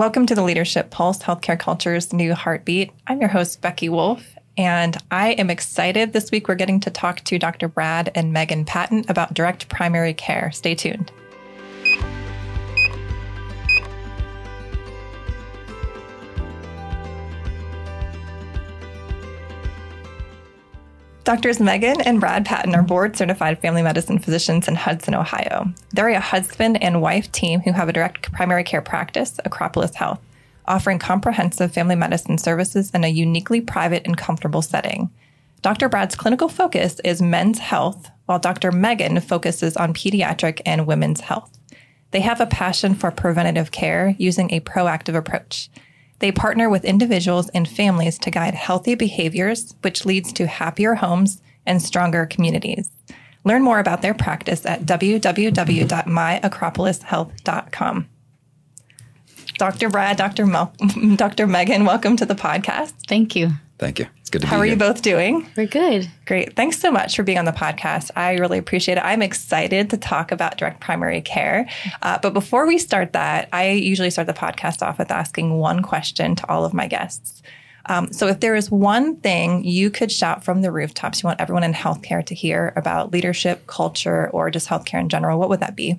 Welcome to the Leadership Pulse Healthcare Culture's new heartbeat. I'm your host, Becky Wolf, and I am excited this week we're getting to talk to Dr. Brad and Meighan Patton about direct primary care. Stay tuned. Doctors Meighan and Brad Patton are board certified family medicine physicians in Hudson, Ohio. They're a husband and wife team who have a direct primary care practice, Acropolis Health, offering comprehensive family medicine services in a uniquely private and comfortable setting. Dr. Brad's clinical focus is men's health, while Dr. Meighan focuses on pediatric and women's health. They have a passion for preventative care using a proactive approach. They partner with individuals and families to guide healthy behaviors, which leads to happier homes and stronger communities. Learn more about their practice at www.myacropolishealth.com. Dr. Brad, Dr. Mel- Dr. Meighan, welcome to the podcast. Thank you. Thank you. It's good to How be are here. you both doing? We're good. Great. Thanks so much for being on the podcast. I really appreciate it. I'm excited to talk about direct primary care. Uh, but before we start that, I usually start the podcast off with asking one question to all of my guests. Um, so, if there is one thing you could shout from the rooftops you want everyone in healthcare to hear about leadership, culture, or just healthcare in general, what would that be?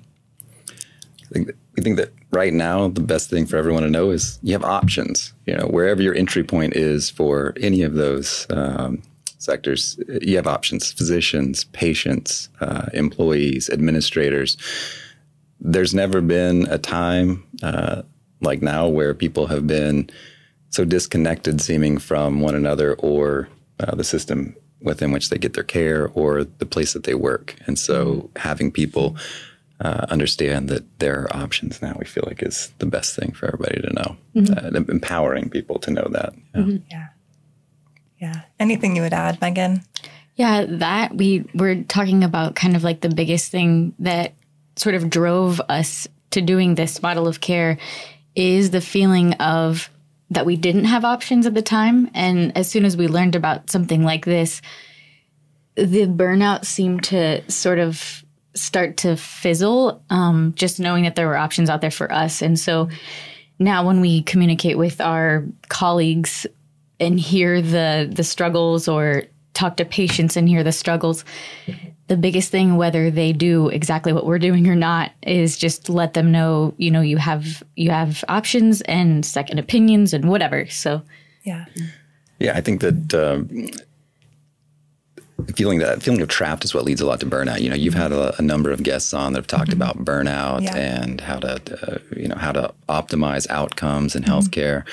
I think that, we think that right now the best thing for everyone to know is you have options. You know, wherever your entry point is for any of those um, sectors, you have options. Physicians, patients, uh, employees, administrators. There's never been a time uh, like now where people have been so disconnected, seeming from one another or uh, the system within which they get their care or the place that they work. And so having people uh, understand that there are options now, we feel like is the best thing for everybody to know. Uh, empowering people to know that. Yeah. Yeah. Yeah. Anything you would add, Meighan? Yeah, that we were talking about kind of like the biggest thing that sort of drove us to doing this model of care is the feeling of that we didn't have options at the time. And as soon as we learned about something like this, the burnout seemed to sort of start to fizzle, um, just knowing that there were options out there for us. And so now when we communicate with our colleagues and hear the the struggles or talk to patients and hear the struggles the biggest thing whether they do exactly what we're doing or not is just let them know you know you have you have options and second opinions and whatever so Yeah. Yeah, I think that um, feeling that feeling of trapped is what leads a lot to burnout. You know, you've had a, a number of guests on that have talked about burnout Yeah. and how to, uh, you know, how to optimize outcomes in healthcare.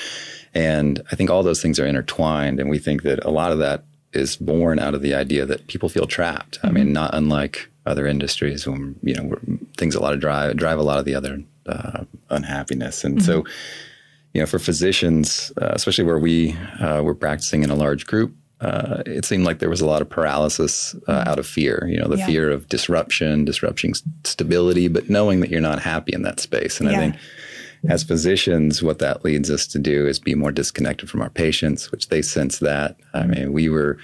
And I think all those things are intertwined, and we think that a lot of that is born out of the idea that people feel trapped. I mean, not unlike other industries when you know things a lot of drive drive a lot of the other uh, unhappiness, and so you know, for physicians, uh, especially where we uh, were practicing in a large group, uh, it seemed like there was a lot of paralysis uh, out of fear. You know, the Yeah. fear of disruption, disrupting s- stability, but knowing that you're not happy in that space. And Yeah. I think as physicians, what that leads us to do is be more disconnected from our patients, which they sense that. I mean, we were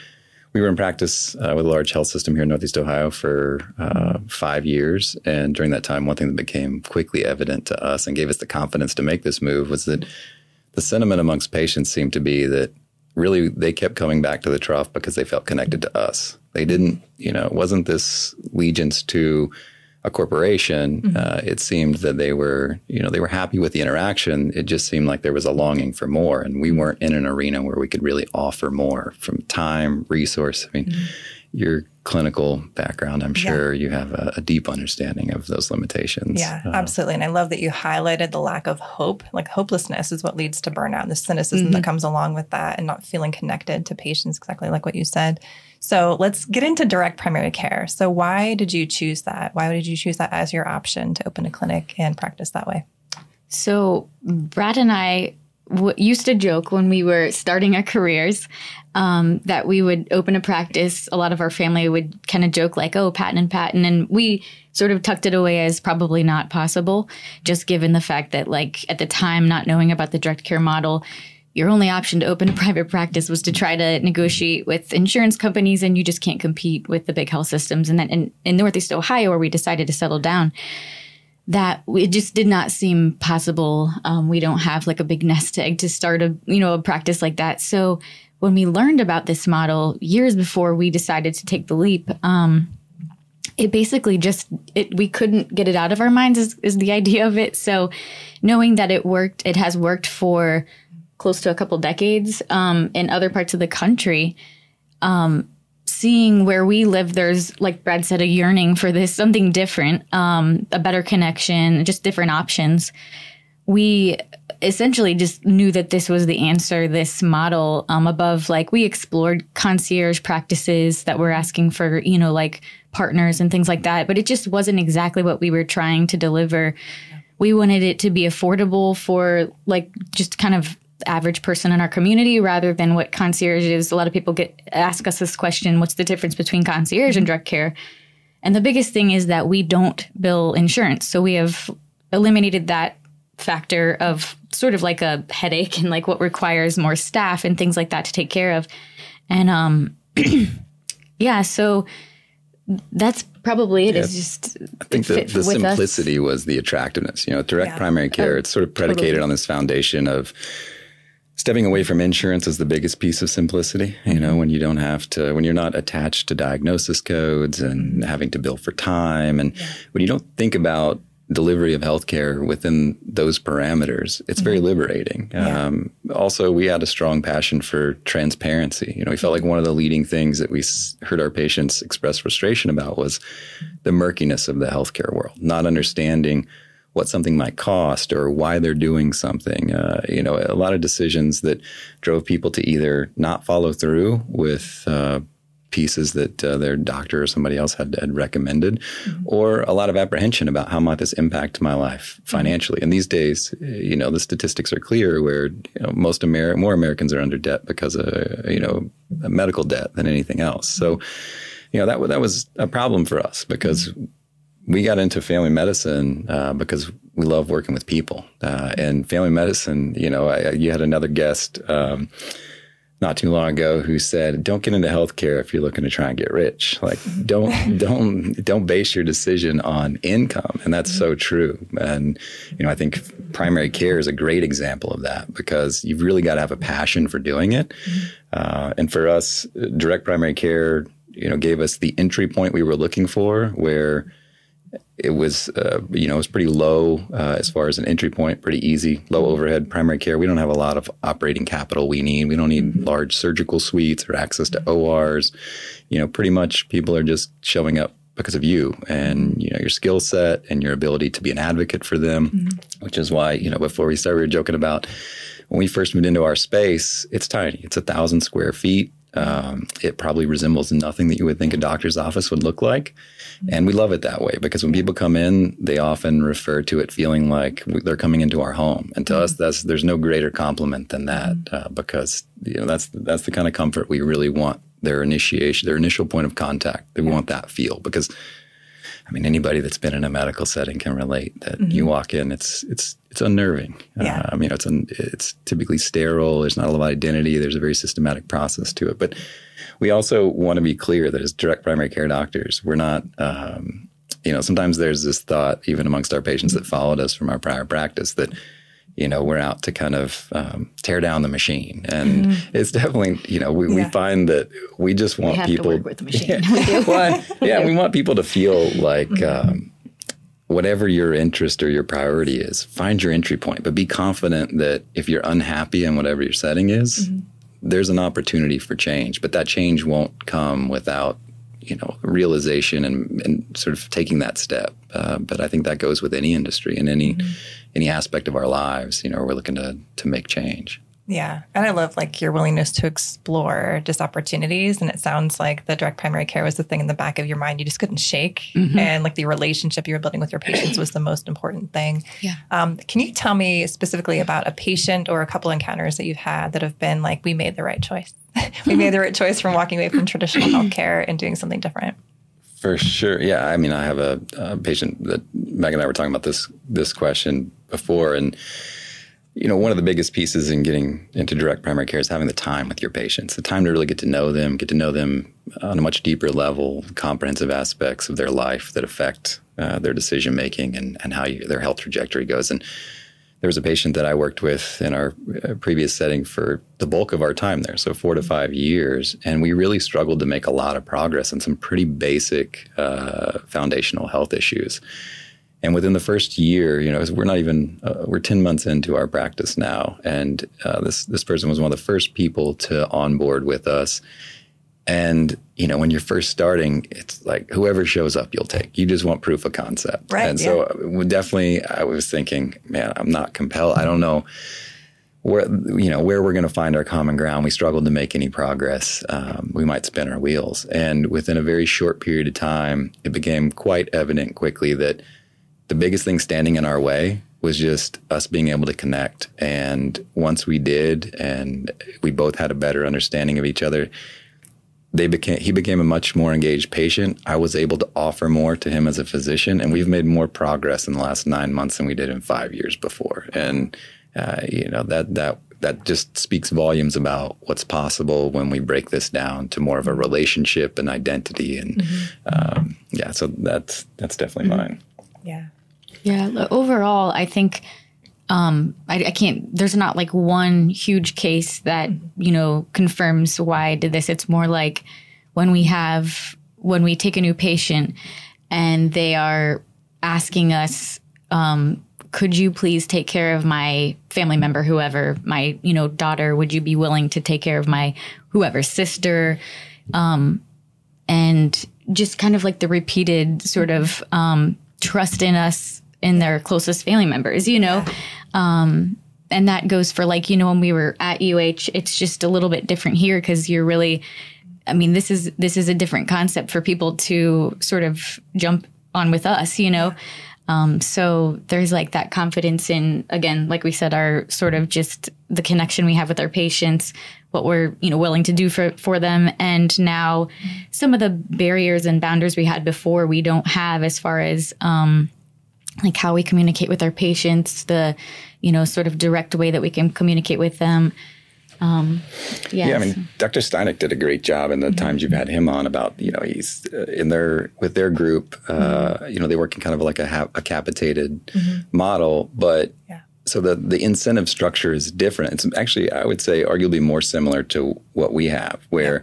we were in practice uh, with a large health system here in Northeast Ohio for uh, five years. And during that time, one thing that became quickly evident to us and gave us the confidence to make this move was that the sentiment amongst patients seemed to be that really they kept coming back to the trough because they felt connected to us. They didn't, you know, it wasn't this allegiance to a corporation. Uh, it seemed that they were, you know, they were happy with the interaction. It just seemed like there was a longing for more, and we weren't in an arena where we could really offer more from time, resource. I mean, your clinical background, I'm sure you have a, a deep understanding of those limitations. Yeah, Uh, absolutely. And I love that you highlighted the lack of hope. Like hopelessness is what leads to burnout, and the cynicism that comes along with that, and not feeling connected to patients, exactly like what you said. So let's get into direct primary care. So, why did you choose that? Why did you choose that as your option to open a clinic and practice that way? So Brad and I used to joke when we were starting our careers um, that we would open a practice. A lot of our family would kind of joke like, "Oh, Patton and Patton," and we sort of tucked it away as probably not possible, just given the fact that, like at the time, not knowing about the direct care model. Your only option to open a private practice was to try to negotiate with insurance companies, and you just can't compete with the big health systems. And then in, in Northeast Ohio, where we decided to settle down, that it just did not seem possible. Um, we don't have like a big nest egg to start a you know a practice like that. So when we learned about this model years before we decided to take the leap, um, it basically just it we couldn't get it out of our minds is, is the idea of it. So knowing that it worked, it has worked for close to a couple decades um, in other parts of the country. Um, seeing where we live, there's like Brad said, a yearning for this something different, um, a better connection, just different options. We essentially just knew that this was the answer, this model um, above like we explored concierge practices that were asking for, you know, like partners and things like that, but it just wasn't exactly what we were trying to deliver. We wanted it to be affordable for like just kind of average person in our community rather than what concierge is. A lot of people get ask us this question, what's the difference between concierge and direct care? And the biggest thing is that we don't bill insurance. So we have eliminated that factor of sort of like a headache and like what requires more staff and things like that to take care of. And um yeah, so that's probably it. Yeah. It's just I think the, the simplicity us. was the attractiveness. You know, direct yeah. primary care, oh, it's sort of predicated totally. on this foundation of stepping away from insurance is the biggest piece of simplicity you know when you don't have to when you're not attached to diagnosis codes and having to bill for time and yeah. when you don't think about delivery of healthcare within those parameters, it's very mm-hmm. liberating. Yeah. Um, also, we had a strong passion for transparency. You know, we felt like one of the leading things that we heard our patients express frustration about was the murkiness of the healthcare world, not understanding what something might cost or why they're doing something. Uh, you know, a lot of decisions that drove people to either not follow through with uh, pieces that uh, their doctor or somebody else had, had recommended, mm-hmm. or a lot of apprehension about how might this impact my life financially. And these days, you know, the statistics are clear where you know, most Amer- more Americans are under debt because of you know medical debt than anything else. So, you know, that that was a problem for us because. We got into family medicine uh, because we love working with people, uh, and family medicine. You know, I, you had another guest um, not too long ago who said, "Don't get into healthcare if you're looking to try and get rich. Like, don't don't don't base your decision on income." And that's so true. And you know, I think primary care is a great example of that because you've really got to have a passion for doing it. Uh, and for us, direct primary care, you know, gave us the entry point we were looking for, where it was, uh, you know, it was pretty low uh, as far as an entry point, pretty easy, low overhead primary care. We don't have a lot of operating capital we need. We don't need mm-hmm. large surgical suites or access to ORs. You know, pretty much people are just showing up because of you and you know your skill set and your ability to be an advocate for them, mm-hmm. which is why you know before we started, we were joking about when we first moved into our space. It's tiny. It's a thousand square feet. Um, it probably resembles nothing that you would think a doctor's office would look like. And we love it that way because when people come in, they often refer to it feeling like they're coming into our home. And to mm-hmm. us, that's there's no greater compliment than that mm-hmm. uh, because you know that's that's the kind of comfort we really want. Their initiation, their initial point of contact, they yeah. want that feel because I mean, anybody that's been in a medical setting can relate that mm-hmm. you walk in, it's it's it's unnerving. Yeah. Uh, I mean, it's un, it's typically sterile. There's not a lot of identity. There's a very systematic process to it. But we also want to be clear that as direct primary care doctors, we're not. Um, you know, sometimes there's this thought, even amongst our patients that followed us from our prior practice, that you know, we're out to kind of um, tear down the machine. And mm-hmm. it's definitely, you know, we, yeah. we find that we just want we people. with the machine. Yeah, well, yeah, we want people to feel like mm-hmm. um, whatever your interest or your priority is, find your entry point, but be confident that if you're unhappy in whatever your setting is, mm-hmm. there's an opportunity for change. But that change won't come without you know realization and, and sort of taking that step. Uh, but I think that goes with any industry and any mm-hmm. any aspect of our lives. You know, we're looking to to make change. Yeah. And I love like your willingness to explore just opportunities. And it sounds like the direct primary care was the thing in the back of your mind you just couldn't shake. Mm-hmm. And like the relationship you were building with your patients was the most important thing. Yeah. Um, can you tell me specifically about a patient or a couple encounters that you've had that have been like, we made the right choice? we made the right choice from walking away from traditional healthcare and doing something different? For sure. Yeah. I mean, I have a, a patient that Meg and I were talking about this, this question before. And, you know, one of the biggest pieces in getting into direct primary care is having the time with your patients, the time to really get to know them, get to know them on a much deeper level, comprehensive aspects of their life that affect uh, their decision making and, and how you, their health trajectory goes. And there was a patient that I worked with in our uh, previous setting for the bulk of our time there, so four to five years, and we really struggled to make a lot of progress on some pretty basic uh, foundational health issues. And within the first year, you know, we're not even uh, we're ten months into our practice now, and uh, this this person was one of the first people to onboard with us. And you know, when you're first starting, it's like whoever shows up, you'll take. You just want proof of concept, right? And so, yeah. Uh, definitely, I was thinking, man, I'm not compelled. I don't know where you know where we're going to find our common ground. We struggled to make any progress. Um, we might spin our wheels, and within a very short period of time, it became quite evident quickly that the biggest thing standing in our way was just us being able to connect. And once we did, and we both had a better understanding of each other, they became he became a much more engaged patient. I was able to offer more to him as a physician, and we've made more progress in the last nine months than we did in five years before. And uh, you know that that that just speaks volumes about what's possible when we break this down to more of a relationship and identity. And mm-hmm. um, yeah, so that's that's definitely mm-hmm. mine. Yeah. Yeah. Overall, I think um, I, I, can't. There's not like one huge case that you know confirms why I did this. It's more like when we have when we take a new patient and they are asking us, um, "Could you please take care of my family member, whoever my you know daughter? Would you be willing to take care of my whoever sister?" Um, and just kind of like the repeated sort of um, trust in us in their closest family members, you know? Um, and that goes for like, you know, when we were at UH, it's just a little bit different here because you're really, I mean, this is, this is a different concept for people to sort of jump on with us, you know? Um, so there's like that confidence in, again, like we said, our sort of just the connection we have with our patients, what we're, you know, willing to do for, for them. And now some of the barriers and boundaries we had before, we don't have as far as, um, like how we communicate with our patients, the, you know, sort of direct way that we can communicate with them. Um, yes. Yeah, I mean, Dr. Steineck did a great job in the mm-hmm. times you've had him on about, you know, he's uh, in their, with their group, uh, mm-hmm. you know, they work in kind of like a, ha- a capitated mm-hmm. model, but yeah. so the, the incentive structure is different. It's actually, I would say, arguably more similar to what we have, where,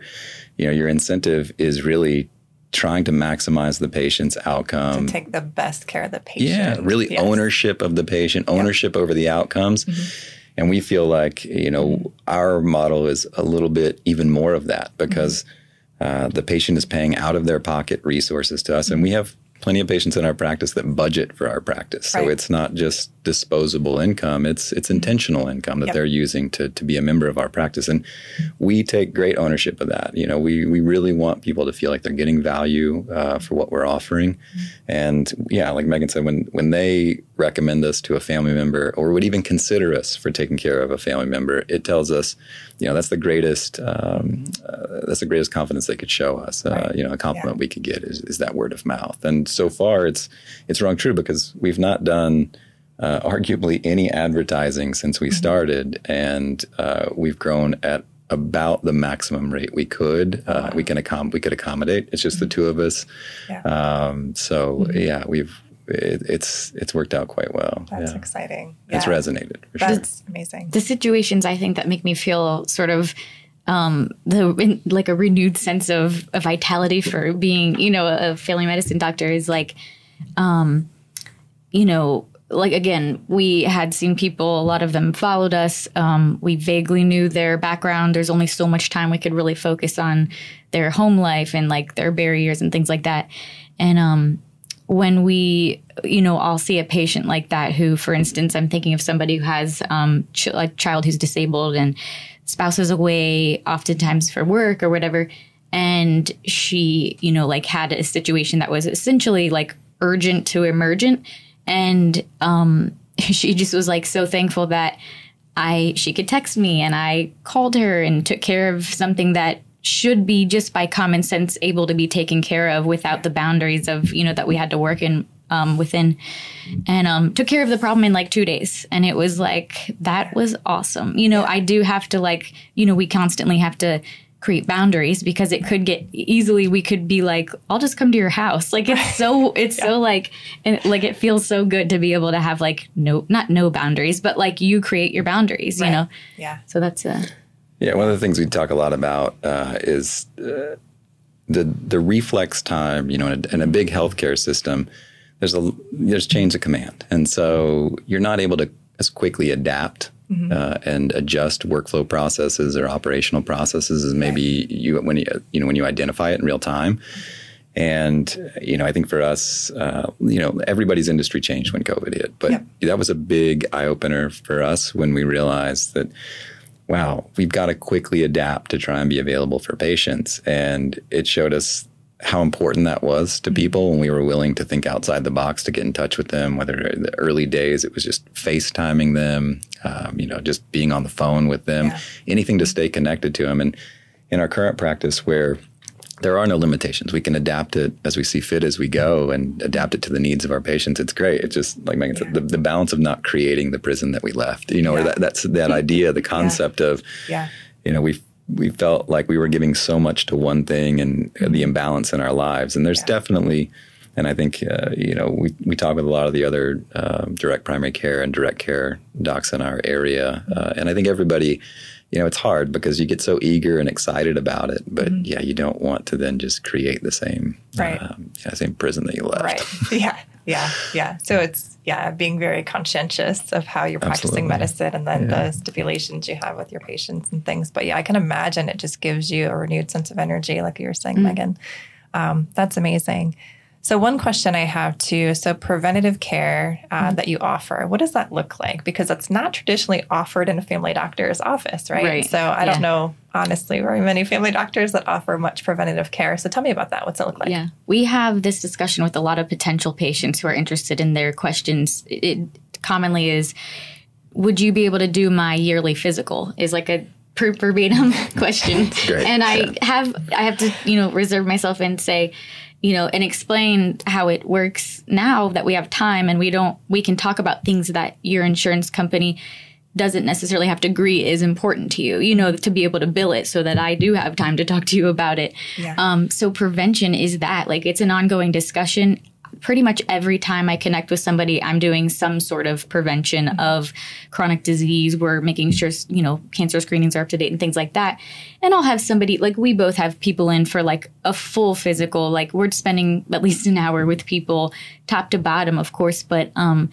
yeah. you know, your incentive is really trying to maximize the patient's outcome. To take the best care of the patient. Yeah, really yes. ownership of the patient, ownership over the outcomes. Mm-hmm. And we feel like, you know, our model is a little bit even more of that because mm-hmm. uh, the patient is paying out of their pocket resources to us. And we have plenty of patients in our practice that budget for our practice. Right. So it's not just disposable income, it's it's intentional income that yep. they're using to to be a member of our practice. And we take great ownership of that. You know, we we really want people to feel like they're getting value uh, for what we're offering. Mm-hmm. And yeah, like Meighan said, when when they recommend us to a family member or would even consider us for taking care of a family member, it tells us, you know, that's the greatest um, uh, that's the greatest confidence they could show us. Uh, right. You know, a compliment yeah. we could get is, is that word of mouth. And so far, it's it's rung true because we've not done. Uh, arguably any advertising since we mm-hmm. started, and uh, we've grown at about the maximum rate we could. Uh, we can accom- we could accommodate. It's just mm-hmm. the two of us. Yeah. Um, so mm-hmm. yeah, we've it, it's it's worked out quite well. That's yeah. exciting. Yeah. It's resonated. That's sure. amazing. The situations I think that make me feel sort of um, the like a renewed sense of, of vitality for being you know a family medicine doctor is like, um, you know. Like again, we had seen people. A lot of them followed us. Um, we vaguely knew their background. There's only so much time we could really focus on their home life and like their barriers and things like that. And um, when we you know i'll see a patient like that who for instance i'm thinking of somebody who has um, ch- a child who's disabled and spouse is away oftentimes for work or whatever and she you know like had a situation that was essentially like urgent to emergent and um, she just was like so thankful that i she could text me and i called her and took care of something that should be just by common sense able to be taken care of without the boundaries of you know that we had to work in um, within, and um, took care of the problem in like two days. And it was like that was awesome. You know, I do have to like you know we constantly have to create boundaries because it could get easily we could be like i'll just come to your house like it's so it's yeah. so like and like it feels so good to be able to have like no not no boundaries but like you create your boundaries right. you know yeah so that's uh yeah one of the things we talk a lot about uh, is uh, the the reflex time you know in a, in a big healthcare system there's a there's chains of command and so you're not able to as quickly adapt mm-hmm. uh, and adjust workflow processes or operational processes as maybe you when you you know when you identify it in real time. And you know, I think for us, uh, you know, everybody's industry changed when COVID hit, but that was a big eye opener for us when we realized that, wow, we've got to quickly adapt to try and be available for patients, and it showed us how important that was to people when we were willing to think outside the box to get in touch with them. Whether in the early days it was just FaceTiming them, um, you know, just being on the phone with them, yeah. anything to stay connected to them. And in our current practice, where there are no limitations. We can adapt it as we see fit as we go and adapt it to the needs of our patients. It's great. It's just like Meighan yeah. said, the, the, balance of not creating the prison that we left, you know, yeah. or that, that's that idea, the concept yeah. of, yeah. you know, we we felt like we were giving so much to one thing and mm-hmm. the imbalance in our lives. And there's definitely, and I think, uh, you know, we, we talk with a lot of the other um, direct primary care and direct care docs in our area. Uh, and I think everybody, you know, it's hard because you get so eager and excited about it. But mm-hmm. yeah, you don't want to then just create the same, right. um, same prison that you left. Right. Yeah. Yeah. Yeah. So it's, yeah, being very conscientious of how you're practicing Absolutely. medicine and then yeah. the stipulations you have with your patients and things. But yeah, I can imagine it just gives you a renewed sense of energy, like you were saying, mm Meighan. Um, that's amazing. So, one question I have too so, preventative care uh, mm-hmm. that you offer, what does that look like? Because that's not traditionally offered in a family doctor's office, right? right. So, I yeah. don't know, honestly, very many family doctors that offer much preventative care. So, tell me about that. What's it look like? Yeah. We have this discussion with a lot of potential patients who are interested in their questions. It commonly is, would you be able to do my yearly physical? Is like a per verbatim question. and I yeah. have I have to, you know, reserve myself and say, you know, and explain how it works now that we have time and we don't, we can talk about things that your insurance company doesn't necessarily have to agree is important to you, you know, to be able to bill it so that I do have time to talk to you about it. Yeah. Um, so prevention is that like it's an ongoing discussion pretty much every time I connect with somebody, I'm doing some sort of prevention mm-hmm. of chronic disease. We're making sure, you know, cancer screenings are up to date and things like that. And I'll have somebody, like, we both have people in for like a full physical, like, we're spending at least an hour with people, top to bottom, of course, but, um,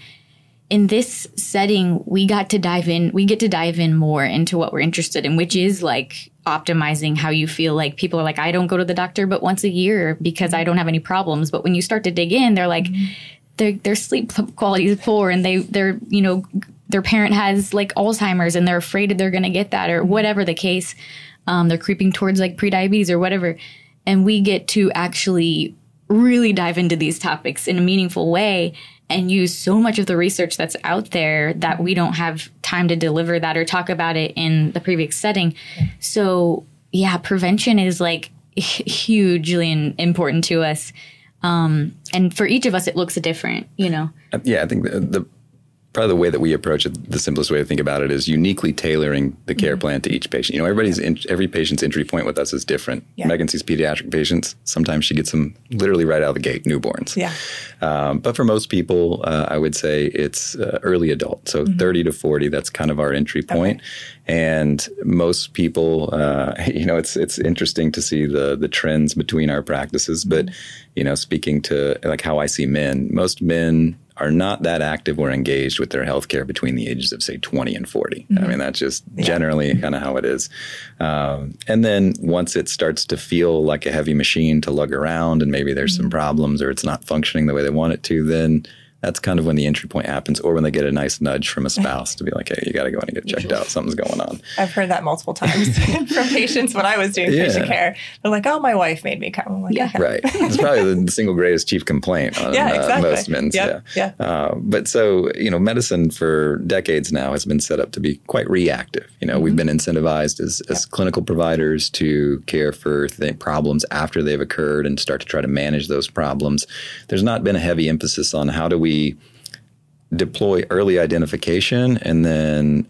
in this setting, we got to dive in, we get to dive in more into what we're interested in, which is like optimizing how you feel. Like people are like, I don't go to the doctor but once a year because I don't have any problems. But when you start to dig in, they're like, mm-hmm. their their sleep quality is poor and they they're, you know, their parent has like Alzheimer's and they're afraid they're going to get that or whatever the case. Um, they're creeping towards like prediabetes or whatever. And we get to actually really dive into these topics in a meaningful way and use so much of the research that's out there that we don't have time to deliver that or talk about it in the previous setting. So, yeah, prevention is like hugely important to us. Um, and for each of us, it looks different, you know? Yeah, I think the, the probably the way that we approach it, the simplest way to think about it is uniquely tailoring the care mm-hmm. plan to each patient. You know, everybody's in, every patient's entry point with us is different. Yeah. Meighan sees pediatric patients. Sometimes she gets them literally right out of the gate, newborns. Yeah. Um, but for most people, uh, I would say it's uh, early adult, so mm-hmm. 30 to 40. That's kind of our entry point. Okay. And most people, uh, you know, it's it's interesting to see the the trends between our practices. Mm-hmm. But you know, speaking to like how I see men, most men are not that active or engaged with their healthcare between the ages of say 20 and 40. Mm-hmm. I mean, that's just yeah. generally kind of how it is. Um, and then once it starts to feel like a heavy machine to lug around and maybe there's mm-hmm. some problems or it's not functioning the way they want it to, then that's kind of when the entry point happens, or when they get a nice nudge from a spouse to be like, "Hey, you got to go in and get checked out. Something's going on." I've heard that multiple times from patients when I was doing Yeah. patient care. They're like, "Oh, my wife made me come." I'm like, Yeah. "Okay." Right. It's probably the single greatest chief complaint on Yeah, uh, exactly. most men's. Yep, Yeah. Uh, but so, you know, medicine for decades now has been set up to be quite reactive. You know, we've been incentivized as, as clinical providers to care for th- problems after they've occurred and start to try to manage those problems. There's not been a heavy emphasis on how do we deploy early identification and then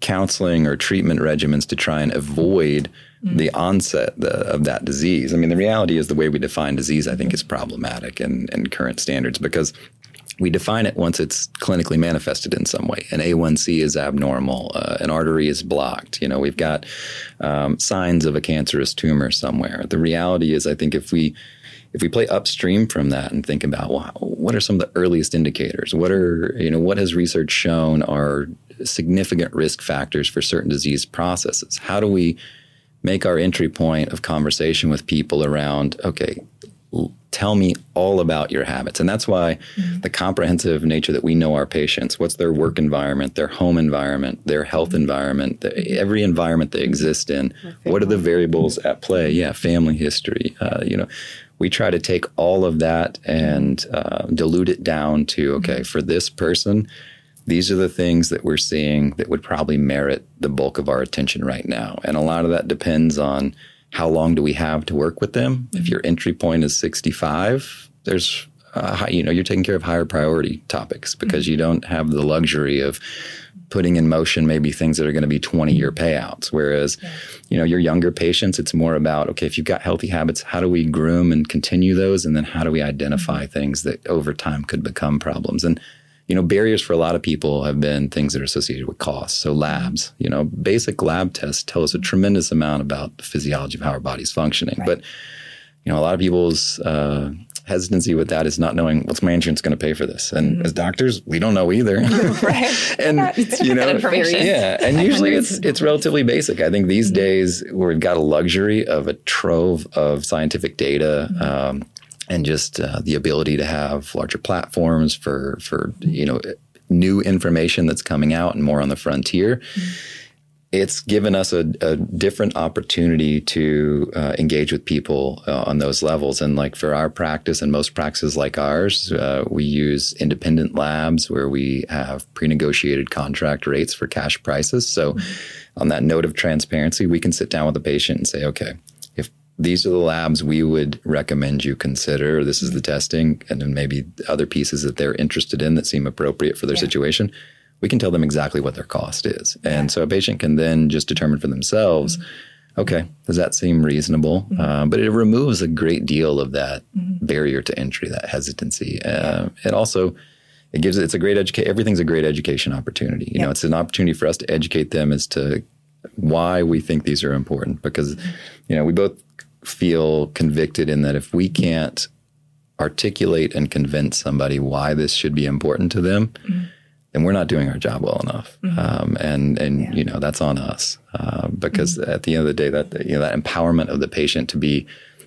counseling or treatment regimens to try and avoid the onset the, of that disease. I mean, the reality is the way we define disease, I think, is problematic in, in current standards because we define it once it's clinically manifested in some way. An A1C is abnormal, uh, an artery is blocked. You know, we've got um, signs of a cancerous tumor somewhere. The reality is, I think, if we if we play upstream from that and think about well, what are some of the earliest indicators? What are you know what has research shown are significant risk factors for certain disease processes? How do we make our entry point of conversation with people around okay tell me all about your habits. And that's why the comprehensive nature that we know our patients what's their work environment their home environment their health environment the, every environment they exist in what are the variables at play? Yeah family history uh, you know we try to take all of that and uh, dilute it down to okay for this person these are the things that we're seeing that would probably merit the bulk of our attention right now. And a lot of that depends on how long do we have to work with them. If your entry point is 65 there's uh, high, you know you're taking care of higher priority topics because you don't have the luxury of putting in motion maybe things that are going to be 20 year payouts. Whereas you know your younger patients it's more about okay if you've got healthy habits how do we groom and continue those? And then how do we identify things that over time could become problems? And you know barriers for a lot of people have been things that are associated with cost so labs you know basic lab tests tell us a tremendous amount about the physiology of how our body's functioning. But you know a lot of people's uh, hesitancy with that is not knowing what's my insurance going to pay for this. And as doctors we don't know either. Right. and you know yeah and usually it's it's relatively basic. I think these days we've got a luxury of a trove of scientific data um, and just uh, the ability to have larger platforms for for you know new information that's coming out and more on the frontier it's given us a, a different opportunity to uh, engage with people uh, on those levels. And like for our practice and most practices like ours, uh, we use independent labs where we have pre-negotiated contract rates for cash prices. So on that note of transparency, we can sit down with a patient and say, okay, if these are the labs we would recommend you consider, this is the testing, and then maybe other pieces that they're interested in that seem appropriate for their situation we can tell them exactly what their cost is. And so a patient can then just determine for themselves, okay, does that seem reasonable? Uh, but it removes a great deal of that barrier to entry, that hesitancy. Uh, and also, it gives it's a great educate. Everything's a great education opportunity. You know, it's an opportunity for us to educate them as to why we think these are important. Because, you know, we both feel convicted in that if we can't articulate and convince somebody why this should be important to them, then we're not doing our job well enough. Um, and and you know that's on us uh, because at the end of the day, that you know that empowerment of the patient to be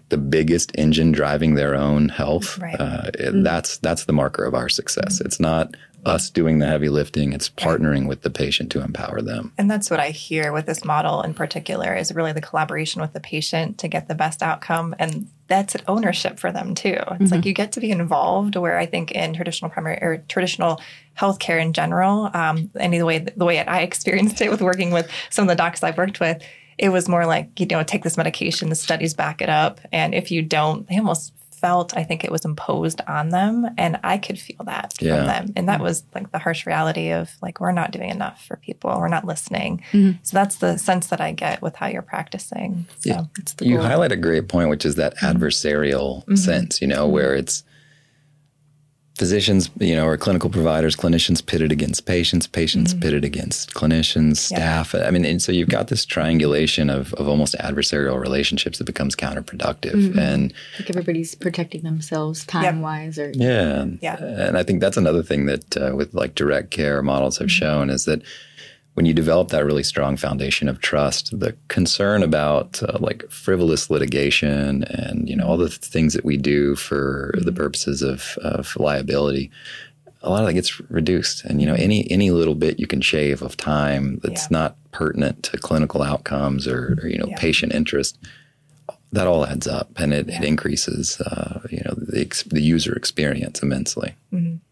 the biggest engine driving their own health. Right. Uh, it- That's that's the marker of our success. It's not us doing the heavy lifting. It's partnering with the patient to empower them. And that's what I hear with this model in particular is really the collaboration with the patient to get the best outcome. And that's an ownership for them too. It's like you get to be involved where I think in traditional primary or traditional healthcare in general, um, any the way the way I experienced it with working with some of the docs I've worked with, it was more like, you know, take this medication, the studies back it up. And if you don't, they almost felt I think it was imposed on them. And I could feel that Yeah. from them. And that mm-hmm. was like the harsh reality of like, we're not doing enough for people. We're not listening. Mm-hmm. So that's the sense that I get with how you're practicing. So It's the You goal. highlight a great point, which is that mm-hmm. adversarial sense, you know, where it's physicians, you know, or clinical providers, clinicians pitted against patients, patients mm-hmm. pitted against clinicians, staff. I mean, and so you've got this triangulation of, of almost adversarial relationships that becomes counterproductive. Mm-hmm. And like everybody's protecting themselves time wise or yeah. Yeah. And I think that's another thing that uh, with like direct care models have mm-hmm. shown is that when you develop that really strong foundation of trust, the concern about uh, like frivolous litigation and you know all the th- things that we do for the purposes of, of liability a lot of that gets reduced. And you know, any any little bit you can shave of time that's Yeah. not pertinent to clinical outcomes or, or you know Yeah. patient interest, that all adds up, and it, it increases uh, you know the ex- the user experience immensely.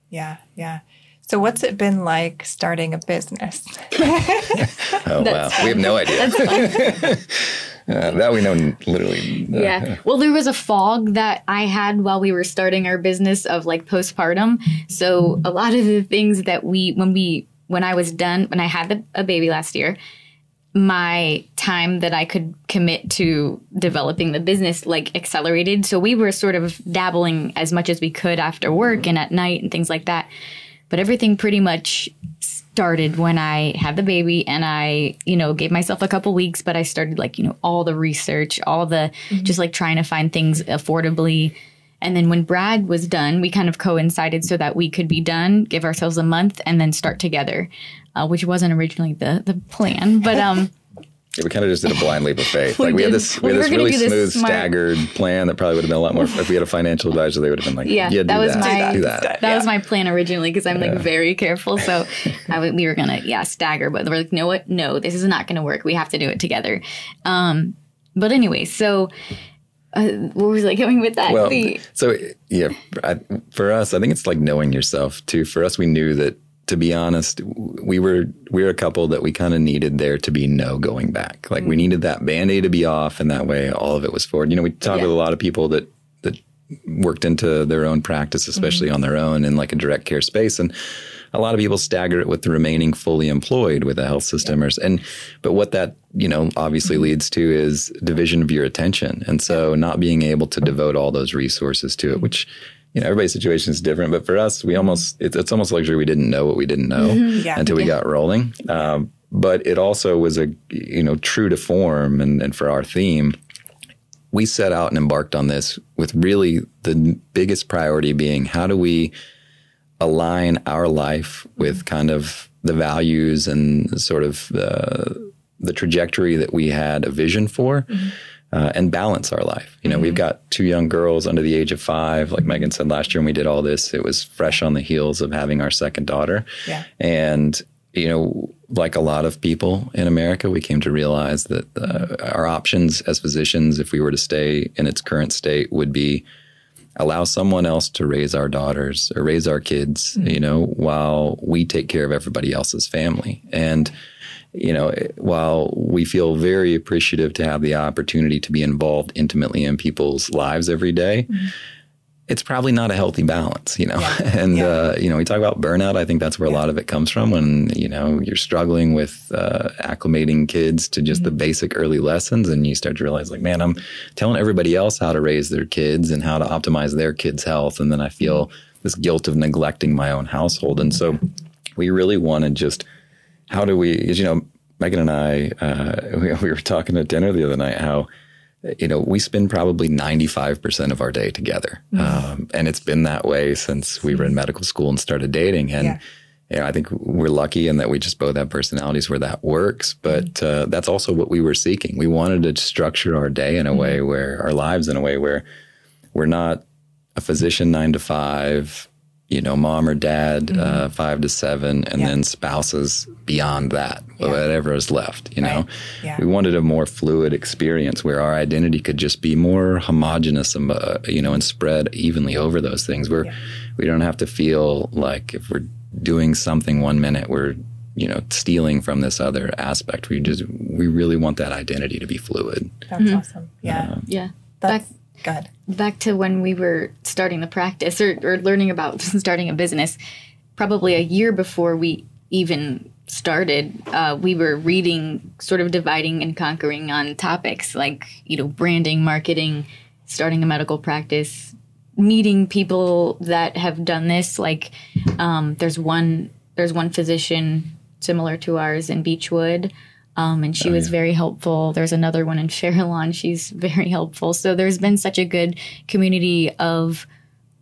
Yeah, yeah. So, what's it been like starting a business? Oh wow, we have no idea. Uh, that we know literally. uh, yeah. Well, there was a fog that I had while we were starting our business of like postpartum. So a lot of the things that we when we when I was done when I had the, a baby last year, my time that I could commit to developing the business like accelerated. So we were sort of dabbling as much as we could after work and at night and things like that. But everything pretty much started when I had the baby and I, you know, gave myself a couple weeks, but I started like, you know, all the research, all the just like trying to find things affordably. And then when Brad was done, we kind of coincided so that we could be done, give ourselves a month, and then start together, uh, which wasn't originally the the plan. But um, Yeah, we kind of just did a blind leap of faith. Like we had this, we We had this really do this smooth, smart- staggered plan that probably would have been a lot more. If we had a financial advisor, they would have been like, Yeah, "Yeah, that do was that, my- do that." that was my plan originally because I'm like very careful. So I w- we were gonna yeah stagger, but we're like, no, what? No, this is not gonna work. We have to do it together. Um, but anyway, so uh, where was I going with that? Well, The- so yeah, I, for us, I think it's like knowing yourself too. For us, we knew that to be honest, we were we were a couple that we kind of needed there to be no going back. Like we mm. needed that band aid to be off, and that way all of it was forward. You know, we talk Yeah. with a lot of people that that worked into their own practice, especially mm-hmm. on their own in like a direct care space, and a lot of people stagger it with the remaining fully employed with a health system or and but what that you know obviously mm-hmm. leads to is division of your attention and so not being able to devote all those resources to it mm-hmm. which you know everybody's situation is different but for us we almost it's, it's almost luxury we didn't know what we didn't know Yeah. until we got rolling. Um, but it also was a you know true to form and, and for our theme. We set out and embarked on this with really the biggest priority being how do we align our life with kind of the values and sort of uh, the trajectory that we had a vision for uh, and balance our life. You know, we've got two young girls under the age of five. Like Meighan said last year when we did all this, it was fresh on the heels of having our second daughter. Yeah. And, you know, like a lot of people in America, we came to realize that uh, our options as physicians, if we were to stay in its current state, would be allow someone else to raise our daughters or raise our kids, you know, while we take care of everybody else's family. And, you know, while we feel very appreciative to have the opportunity to be involved intimately in people's lives every day, it's probably not a healthy balance, you know. and Yeah. uh, you know, we talk about burnout. I think that's where a lot of it comes from when you know you're struggling with uh, acclimating kids to just the basic early lessons, and you start to realize, like, man, I'm telling everybody else how to raise their kids and how to optimize their kids' health, and then I feel this guilt of neglecting my own household. And so, we really wanted just how do we, as you know, Meighan and I, uh, we, we were talking at dinner the other night how you know, we spend probably 95% of our day together. Um, and it's been that way since we were in medical school and started dating. And, Yeah. you know, I think we're lucky in that we just both have personalities where that works. But uh, that's also what we were seeking. We wanted to structure our day in a way where, our lives in a way where we're not a physician nine to five, you know, mom or dad uh, five to seven, and Yeah. then spouses beyond that, whatever is left, you know. Right. Yeah. We wanted a more fluid experience where our identity could just be more homogenous and, uh, you know, and spread evenly over those things where we don't have to feel like if we're doing something one minute, we're, you know, stealing from this other aspect. We just, we really want that identity to be fluid. That's awesome. Yeah. yeah. That's Back good. back to when we were starting the practice or, or learning about starting a business, probably a year before we even started, uh, we were reading, sort of dividing and conquering on topics like, you know, branding, marketing, starting a medical practice, meeting people that have done this. Like, um, there's one, there's one physician similar to ours in Beechwood. Um, and she was very helpful. There's another one in Fairlawn. She's very helpful. So there's been such a good community of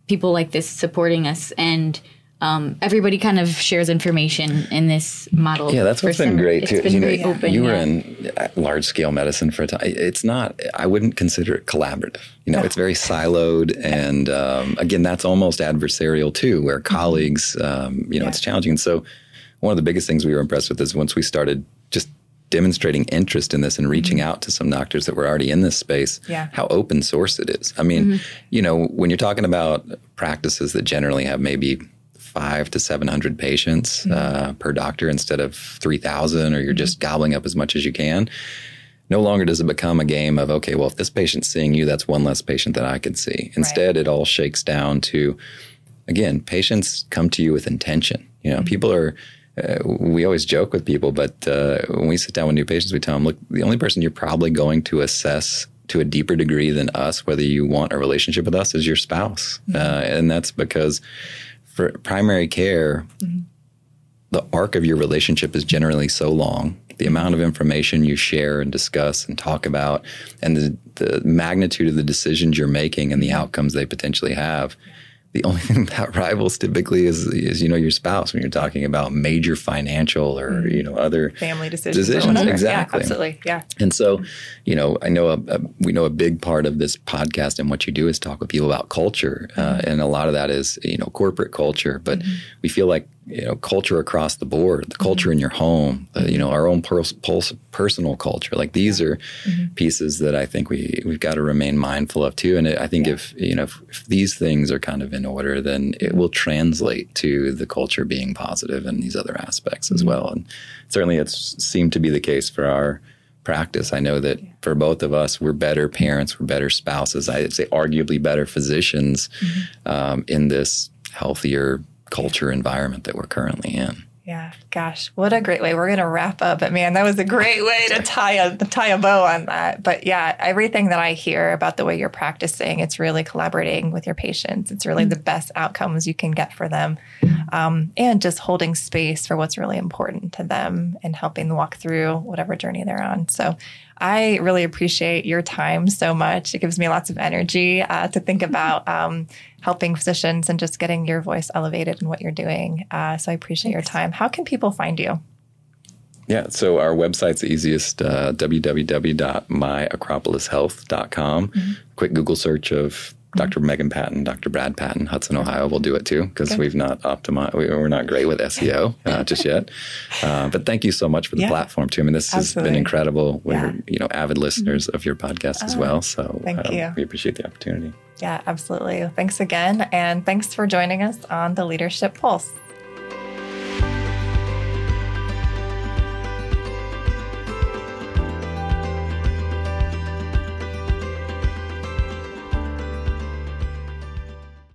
people like this supporting us. And um, everybody kind of shares information in this model. Yeah, that's what's been great it's too. been You know, very open, you were yeah. in large scale medicine for a time. It's not. I wouldn't consider it collaborative. You know, it's very siloed, and um, again, that's almost adversarial too, where Mm-hmm. colleagues, um, you know, it's challenging. And so, one of the biggest things we were impressed with is once we started demonstrating interest in this and reaching mm-hmm. out to some doctors that were already in this space Yeah. how open source it is. I mean mm-hmm. you know when you're talking about practices that generally have maybe five to 700 patients mm-hmm. uh, per doctor instead of 3000 or you're just gobbling up as much as you can no longer does it become a game of okay well if this patient's seeing you that's one less patient that i can see. Instead it all shakes down to again, patients come to you with intention. You know, people are. Uh, we always joke with people, but uh, when we sit down with new patients, we tell them, look, the only person you're probably going to assess to a deeper degree than us, whether you want a relationship with us, is your spouse, uh, and that's because for primary care, the arc of your relationship is generally so long. The amount of information you share and discuss and talk about, and the, the magnitude of the decisions you're making and the outcomes they potentially have. The only thing that rivals typically is, is you know your spouse when you're talking about major financial or mm-hmm. you know other Family decisions. decisions mm-hmm. exactly Yeah, absolutely. Yeah. and so, you know, I know a, a, we know a big part of this podcast and what you do is talk with people about culture, uh, mm-hmm. and a lot of that is you know corporate culture. But we feel like you know culture across the board, the culture in your home, uh, you know, our own pers- pulse, personal culture. Like these are pieces that I think we we've got to remain mindful of too. And I think if you know if, if these things are kind of in order, then it will translate to the culture being positive and these other aspects as well. And certainly, it's seemed to be the case for our practice. I know that for both of us, we're better parents, we're better spouses. I'd say arguably better physicians um, in this healthier culture environment that we're currently in. Yeah, gosh, what a great way. We're going to wrap up, but man, that was a great way to tie a tie a bow on that. But yeah, everything that I hear about the way you're practicing, it's really collaborating with your patients. It's really the best outcomes you can get for them, um, and just holding space for what's really important to them and helping them walk through whatever journey they're on. So. I really appreciate your time so much. It gives me lots of energy uh, to think about um, helping physicians and just getting your voice elevated in what you're doing. Uh, so I appreciate your time. How can people find you? Yeah, so our website's the easiest uh, www.myacropolishealth.com. Quick Google search of Dr. Meighan Patton, Dr. Brad Patton, Hudson, Ohio will do it too because we've not optimized, we, we're not great with SEO uh, just yet. Uh, but thank you so much for the Yeah. platform too. I mean, this has been incredible. We're, Yeah. you know, avid listeners of your podcast as well. So thank um, you. we appreciate the opportunity. Yeah, absolutely. Thanks again. And thanks for joining us on the Leadership Pulse.